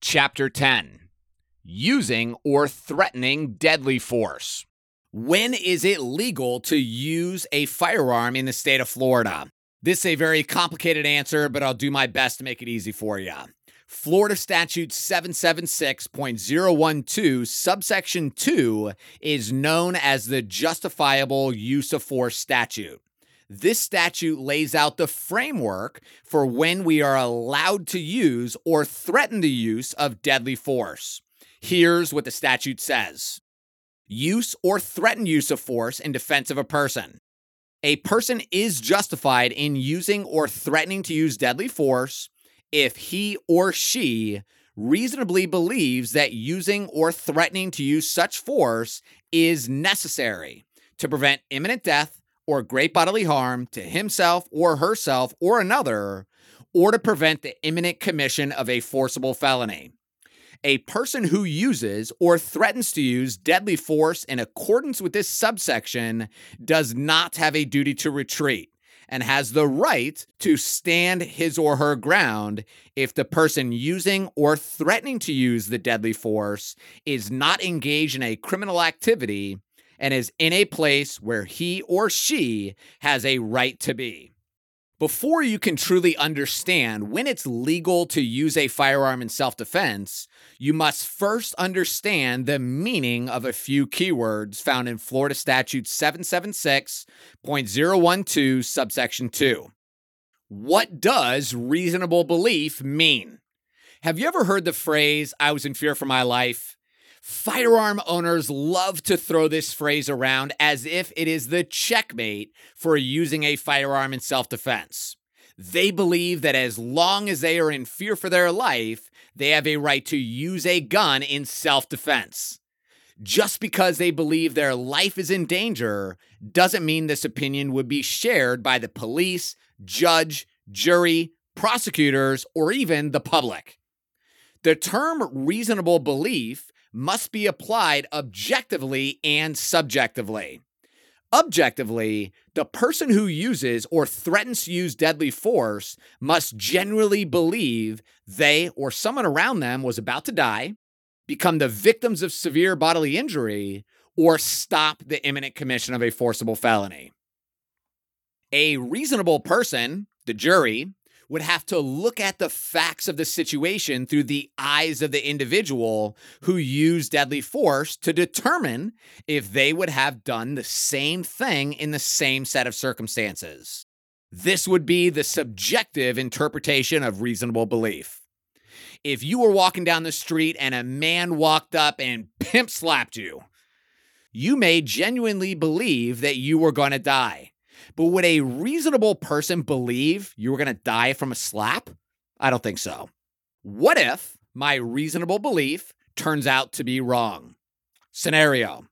Chapter 10 Using or Threatening Deadly Force. When is it legal to use a firearm in the state of Florida? This is a very complicated answer, but I'll do my best to make it easy for you. Florida Statute 776.012, subsection 2, is known as the Justifiable Use of Force Statute. This statute lays out the framework for when we are allowed to use or threaten the use of deadly force. Here's what the statute says Use or threaten use of force in defense of a person. A person is justified in using or threatening to use deadly force if he or she reasonably believes that using or threatening to use such force is necessary to prevent imminent death or great bodily harm to himself or herself or another, or to prevent the imminent commission of a forcible felony. A person who uses or threatens to use deadly force in accordance with this subsection does not have a duty to retreat and has the right to stand his or her ground if the person using or threatening to use the deadly force is not engaged in a criminal activity and is in a place where he or she has a right to be. Before you can truly understand when it's legal to use a firearm in self defense, you must first understand the meaning of a few keywords found in Florida Statute 776.012, subsection 2. What does reasonable belief mean? Have you ever heard the phrase, I was in fear for my life? Firearm owners love to throw this phrase around as if it is the checkmate for using a firearm in self defense. They believe that as long as they are in fear for their life, they have a right to use a gun in self defense. Just because they believe their life is in danger doesn't mean this opinion would be shared by the police, judge, jury, prosecutors, or even the public. The term reasonable belief must be applied objectively and subjectively. Objectively, the person who uses or threatens to use deadly force must genuinely believe they or someone around them was about to die, become the victims of severe bodily injury, or stop the imminent commission of a forcible felony. A reasonable person, the jury, would have to look at the facts of the situation through the eyes of the individual who used deadly force to determine if they would have done the same thing in the same set of circumstances. This would be the subjective interpretation of reasonable belief. If you were walking down the street and a man walked up and pimp slapped you, you may genuinely believe that you were going to die. But would a reasonable person believe you were going to die from a slap? I don't think so. What if my reasonable belief turns out to be wrong? Scenario.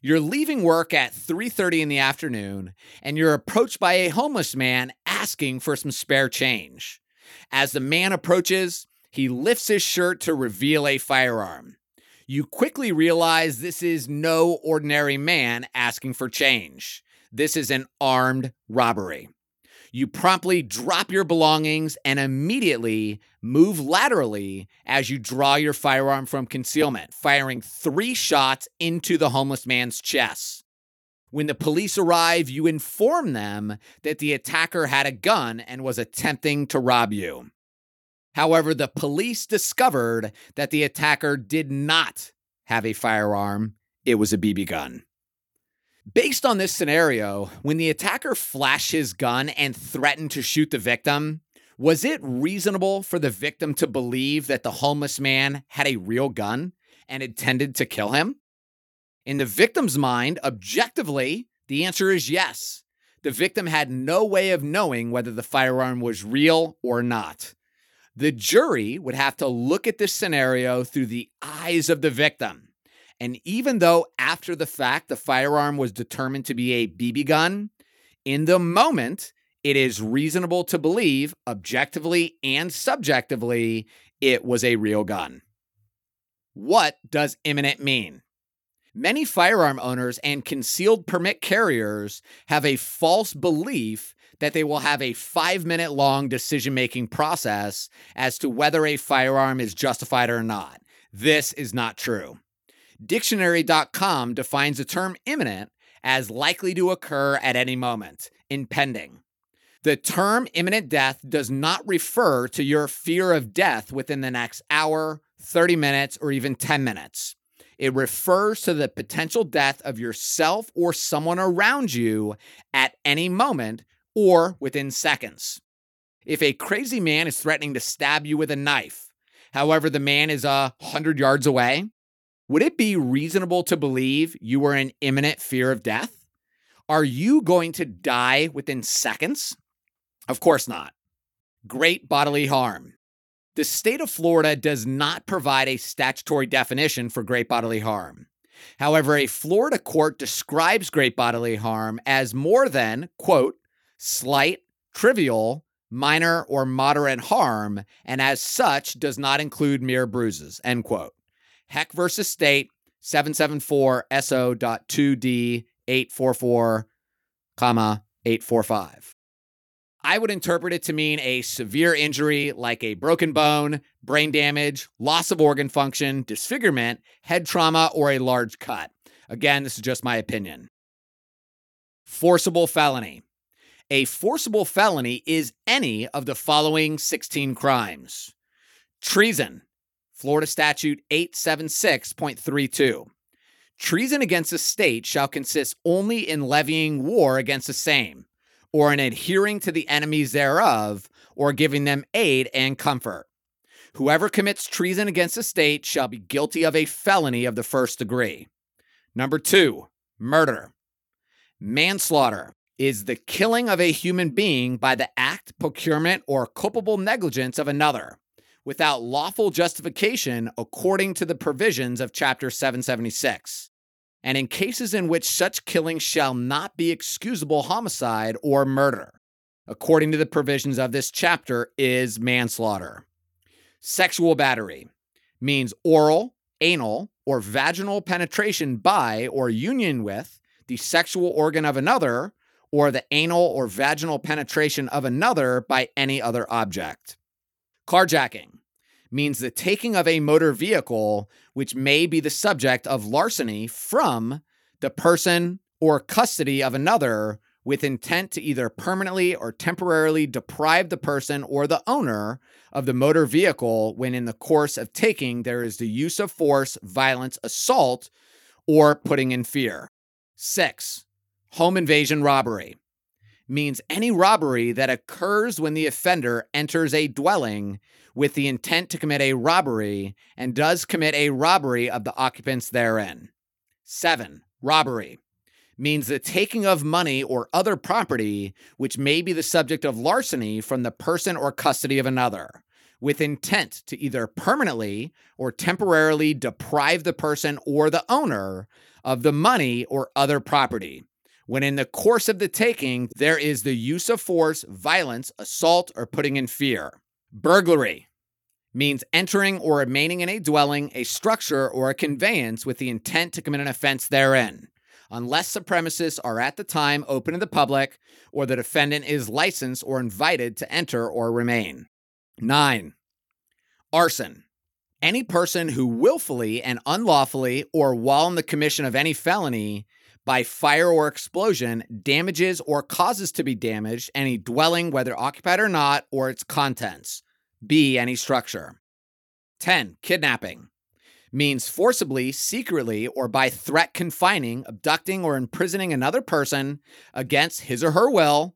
You're leaving work at 3:30 in the afternoon and you're approached by a homeless man asking for some spare change. As the man approaches, he lifts his shirt to reveal a firearm. You quickly realize this is no ordinary man asking for change. This is an armed robbery. You promptly drop your belongings and immediately move laterally as you draw your firearm from concealment, firing three shots into the homeless man's chest. When the police arrive, you inform them that the attacker had a gun and was attempting to rob you. However, the police discovered that the attacker did not have a firearm, it was a BB gun. Based on this scenario, when the attacker flashed his gun and threatened to shoot the victim, was it reasonable for the victim to believe that the homeless man had a real gun and intended to kill him? In the victim's mind, objectively, the answer is yes. The victim had no way of knowing whether the firearm was real or not. The jury would have to look at this scenario through the eyes of the victim and even though after the fact the firearm was determined to be a BB gun, in the moment, it is reasonable to believe, objectively and subjectively, it was a real gun. What does imminent mean? Many firearm owners and concealed permit carriers have a false belief that they will have a five minute long decision making process as to whether a firearm is justified or not. This is not true. Dictionary.com defines the term imminent as likely to occur at any moment, impending. The term imminent death does not refer to your fear of death within the next hour, 30 minutes, or even 10 minutes. It refers to the potential death of yourself or someone around you at any moment or within seconds. If a crazy man is threatening to stab you with a knife, however, the man is a hundred yards away, would it be reasonable to believe you were in imminent fear of death? Are you going to die within seconds? Of course not. Great bodily harm. The state of Florida does not provide a statutory definition for great bodily harm. However, a Florida court describes great bodily harm as more than, quote, slight, trivial, minor, or moderate harm, and as such does not include mere bruises, end quote. Heck versus State, 774 SO.2D 844, comma, 845. I would interpret it to mean a severe injury like a broken bone, brain damage, loss of organ function, disfigurement, head trauma, or a large cut. Again, this is just my opinion. Forcible felony. A forcible felony is any of the following 16 crimes treason, Florida Statute 876.32. Treason against a state shall consist only in levying war against the same, or in adhering to the enemies thereof, or giving them aid and comfort. Whoever commits treason against a state shall be guilty of a felony of the first degree. Number two, murder. Manslaughter is the killing of a human being by the act, procurement, or culpable negligence of another without lawful justification according to the provisions of Chapter 776. And in cases in which such killing shall not be excusable homicide or murder, according to the provisions of this chapter, is manslaughter. Sexual battery means oral, anal, or vaginal penetration by or union with the sexual organ of another or the anal or vaginal penetration of another by any other object. Carjacking means the taking of a motor vehicle which may be the subject of larceny from the person or custody of another with intent to either permanently or temporarily deprive the person or the owner of the motor vehicle when in the course of taking there is the use of force, violence, assault, or putting in fear. Six, Home invasion robbery means any robbery that occurs when the offender enters a dwelling with the intent to commit a robbery and does commit a robbery of the occupants therein. Seven, robbery means the taking of money or other property which may be the subject of larceny from the person or custody of another, with intent to either permanently or temporarily deprive the person or the owner of the money or other property when in the course of the taking there is the use of force, violence, assault, or putting in fear. Burglary means entering or remaining in a dwelling, a structure, or a conveyance with the intent to commit an offense therein, unless the premises are at the time open to the public or the defendant is licensed or invited to enter or remain. 9. Arson. Any person who willfully and unlawfully or while in the commission of any felony by fire or explosion damages or causes to be damaged any dwelling, whether occupied or not, or its contents. B. Any structure. 10. Kidnapping means forcibly, secretly, or by threat confining, abducting, or imprisoning another person against his or her will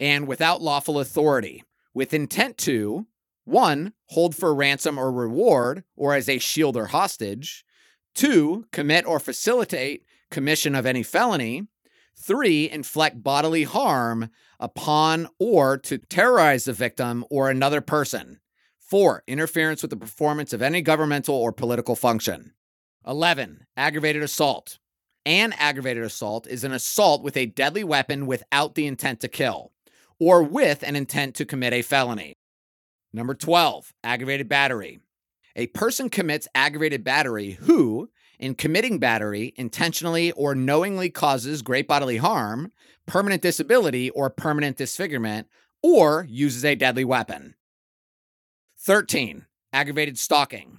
and without lawful authority, with intent to 1. Hold for ransom or reward, or as a shield or hostage. 2. Commit or facilitate commission of any felony. Three, inflict bodily harm upon or to terrorize the victim or another person. Four, interference with the performance of any governmental or political function. 11, aggravated assault. An aggravated assault is an assault with a deadly weapon without the intent to kill, or with an intent to commit a felony. Number 12, aggravated battery. A person commits aggravated battery who, in committing battery intentionally or knowingly causes great bodily harm permanent disability or permanent disfigurement, or uses a deadly weapon. 13. Aggravated stalking.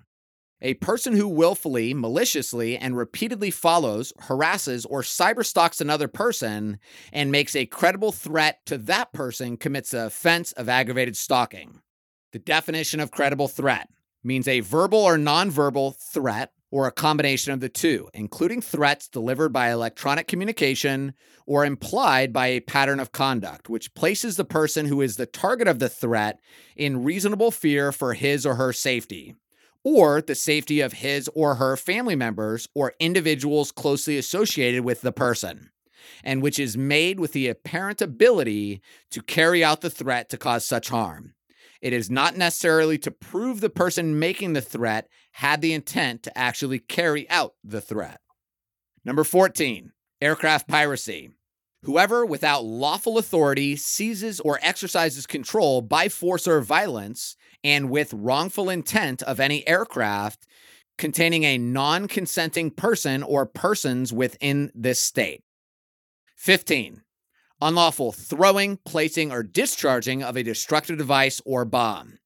A person who willfully, maliciously, and repeatedly follows, harasses, or cyberstalks another person and makes a credible threat to that person commits the offense of aggravated stalking. The definition of credible threat means a verbal or nonverbal threat or a combination of the two, including threats delivered by electronic communication or implied by a pattern of conduct, which places the person who is the target of the threat in reasonable fear for his or her safety, or the safety of his or her family members or individuals closely associated with the person, and which is made with the apparent ability to carry out the threat to cause such harm. It is not necessarily to prove the person making the threat had the intent to actually carry out the threat. Number 14, aircraft piracy. Whoever, without lawful authority, seizes or exercises control by force or violence and with wrongful intent of any aircraft containing a non consenting person or persons within this state. 15 unlawful throwing, placing, or discharging of a destructive device or bomb.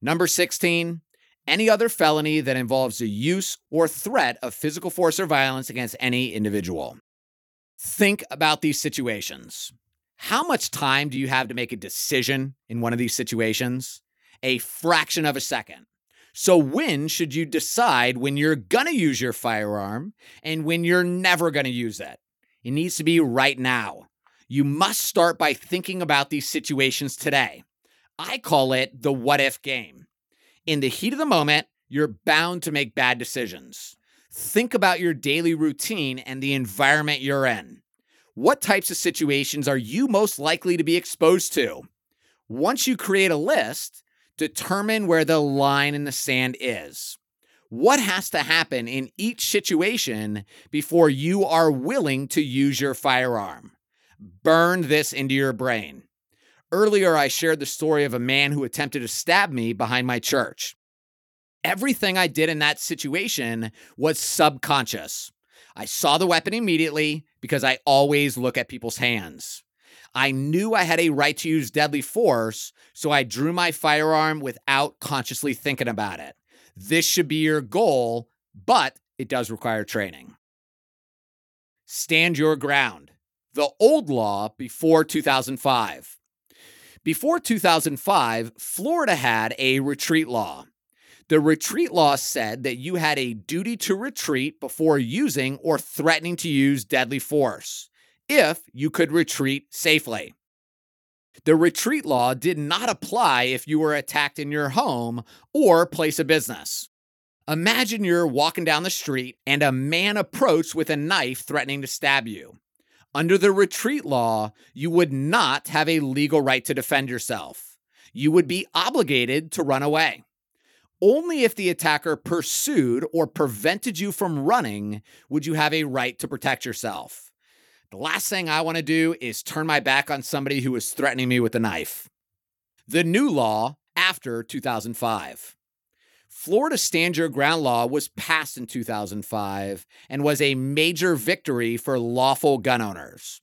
Number 16, any other felony that involves the use or threat of physical force or violence against any individual. Think about these situations. How much time do you have to make a decision in one of these situations? A fraction of a second. So, when should you decide when you're going to use your firearm and when you're never going to use it? It needs to be right now. You must start by thinking about these situations today. I call it the what if game. In the heat of the moment, you're bound to make bad decisions. Think about your daily routine and the environment you're in. What types of situations are you most likely to be exposed to? Once you create a list, determine where the line in the sand is. What has to happen in each situation before you are willing to use your firearm? Burn this into your brain. Earlier, I shared the story of a man who attempted to stab me behind my church. Everything I did in that situation was subconscious. I saw the weapon immediately because I always look at people's hands. I knew I had a right to use deadly force, so I drew my firearm without consciously thinking about it. This should be your goal, but it does require training. Stand your ground the old law before 2005. Before 2005, Florida had a retreat law. The retreat law said that you had a duty to retreat before using or threatening to use deadly force, if you could retreat safely. The retreat law did not apply if you were attacked in your home or place of business. Imagine you're walking down the street and a man approached with a knife threatening to stab you. Under the retreat law, you would not have a legal right to defend yourself. You would be obligated to run away. Only if the attacker pursued or prevented you from running would you have a right to protect yourself. The last thing I want to do is turn my back on somebody who is threatening me with a knife. The new law after 2005. Florida Stand Your Ground law was passed in 2005 and was a major victory for lawful gun owners.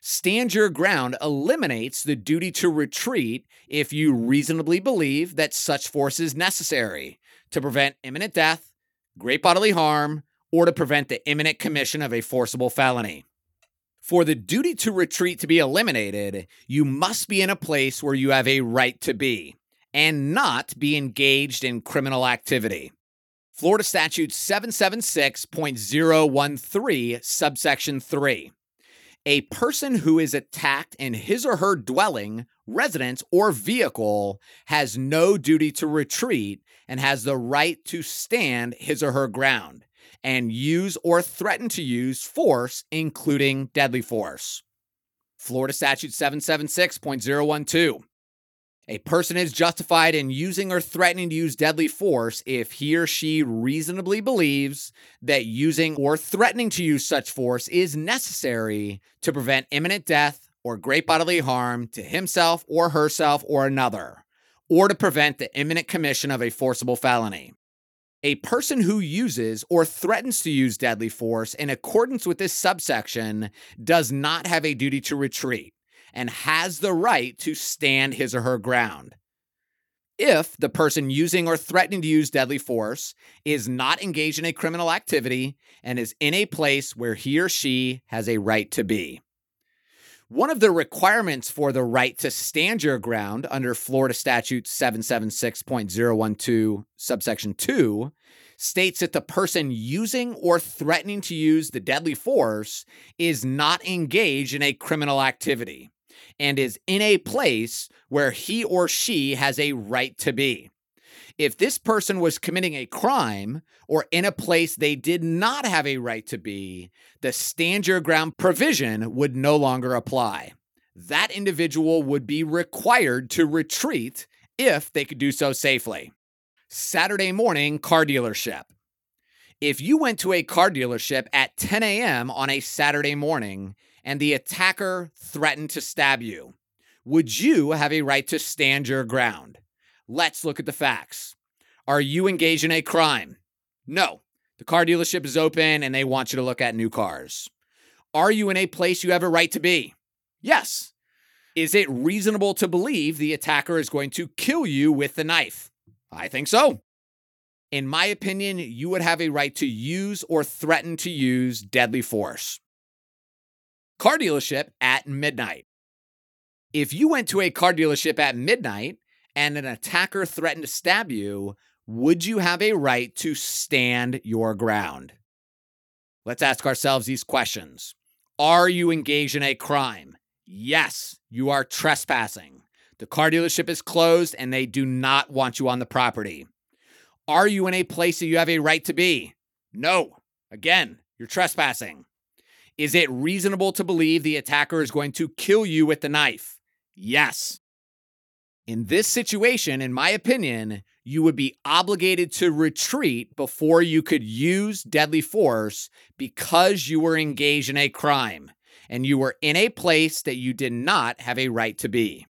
Stand Your Ground eliminates the duty to retreat if you reasonably believe that such force is necessary to prevent imminent death, great bodily harm, or to prevent the imminent commission of a forcible felony. For the duty to retreat to be eliminated, you must be in a place where you have a right to be and not be engaged in criminal activity. Florida Statute 776.013, subsection 3. A person who is attacked in his or her dwelling, residence, or vehicle has no duty to retreat and has the right to stand his or her ground and use or threaten to use force, including deadly force. Florida Statute 776.012. A person is justified in using or threatening to use deadly force if he or she reasonably believes that using or threatening to use such force is necessary to prevent imminent death or great bodily harm to himself or herself or another, or to prevent the imminent commission of a forcible felony. A person who uses or threatens to use deadly force in accordance with this subsection does not have a duty to retreat and has the right to stand his or her ground. If the person using or threatening to use deadly force is not engaged in a criminal activity and is in a place where he or she has a right to be. One of the requirements for the right to stand your ground under Florida Statute 776.012, subsection 2, states that the person using or threatening to use the deadly force is not engaged in a criminal activity and is in a place where he or she has a right to be. If this person was committing a crime or in a place they did not have a right to be, the stand your ground provision would no longer apply. That individual would be required to retreat if they could do so safely. Saturday morning car dealership. If you went to a car dealership at 10 a.m. on a Saturday morning and the attacker threatened to stab you, would you have a right to stand your ground? Let's look at the facts. Are you engaged in a crime? No. The car dealership is open and they want you to look at new cars. Are you in a place you have a right to be? Yes. Is it reasonable to believe the attacker is going to kill you with the knife? I think so. In my opinion, you would have a right to use or threaten to use deadly force. Car dealership at midnight. If you went to a car dealership at midnight and an attacker threatened to stab you, would you have a right to stand your ground? Let's ask ourselves these questions. Are you engaged in a crime? Yes, you are trespassing. The car dealership is closed and they do not want you on the property. Are you in a place that you have a right to be? No. Again, you're trespassing. Is it reasonable to believe the attacker is going to kill you with the knife? Yes. In this situation, in my opinion, you would be obligated to retreat before you could use deadly force because you were engaged in a crime and you were in a place that you did not have a right to be.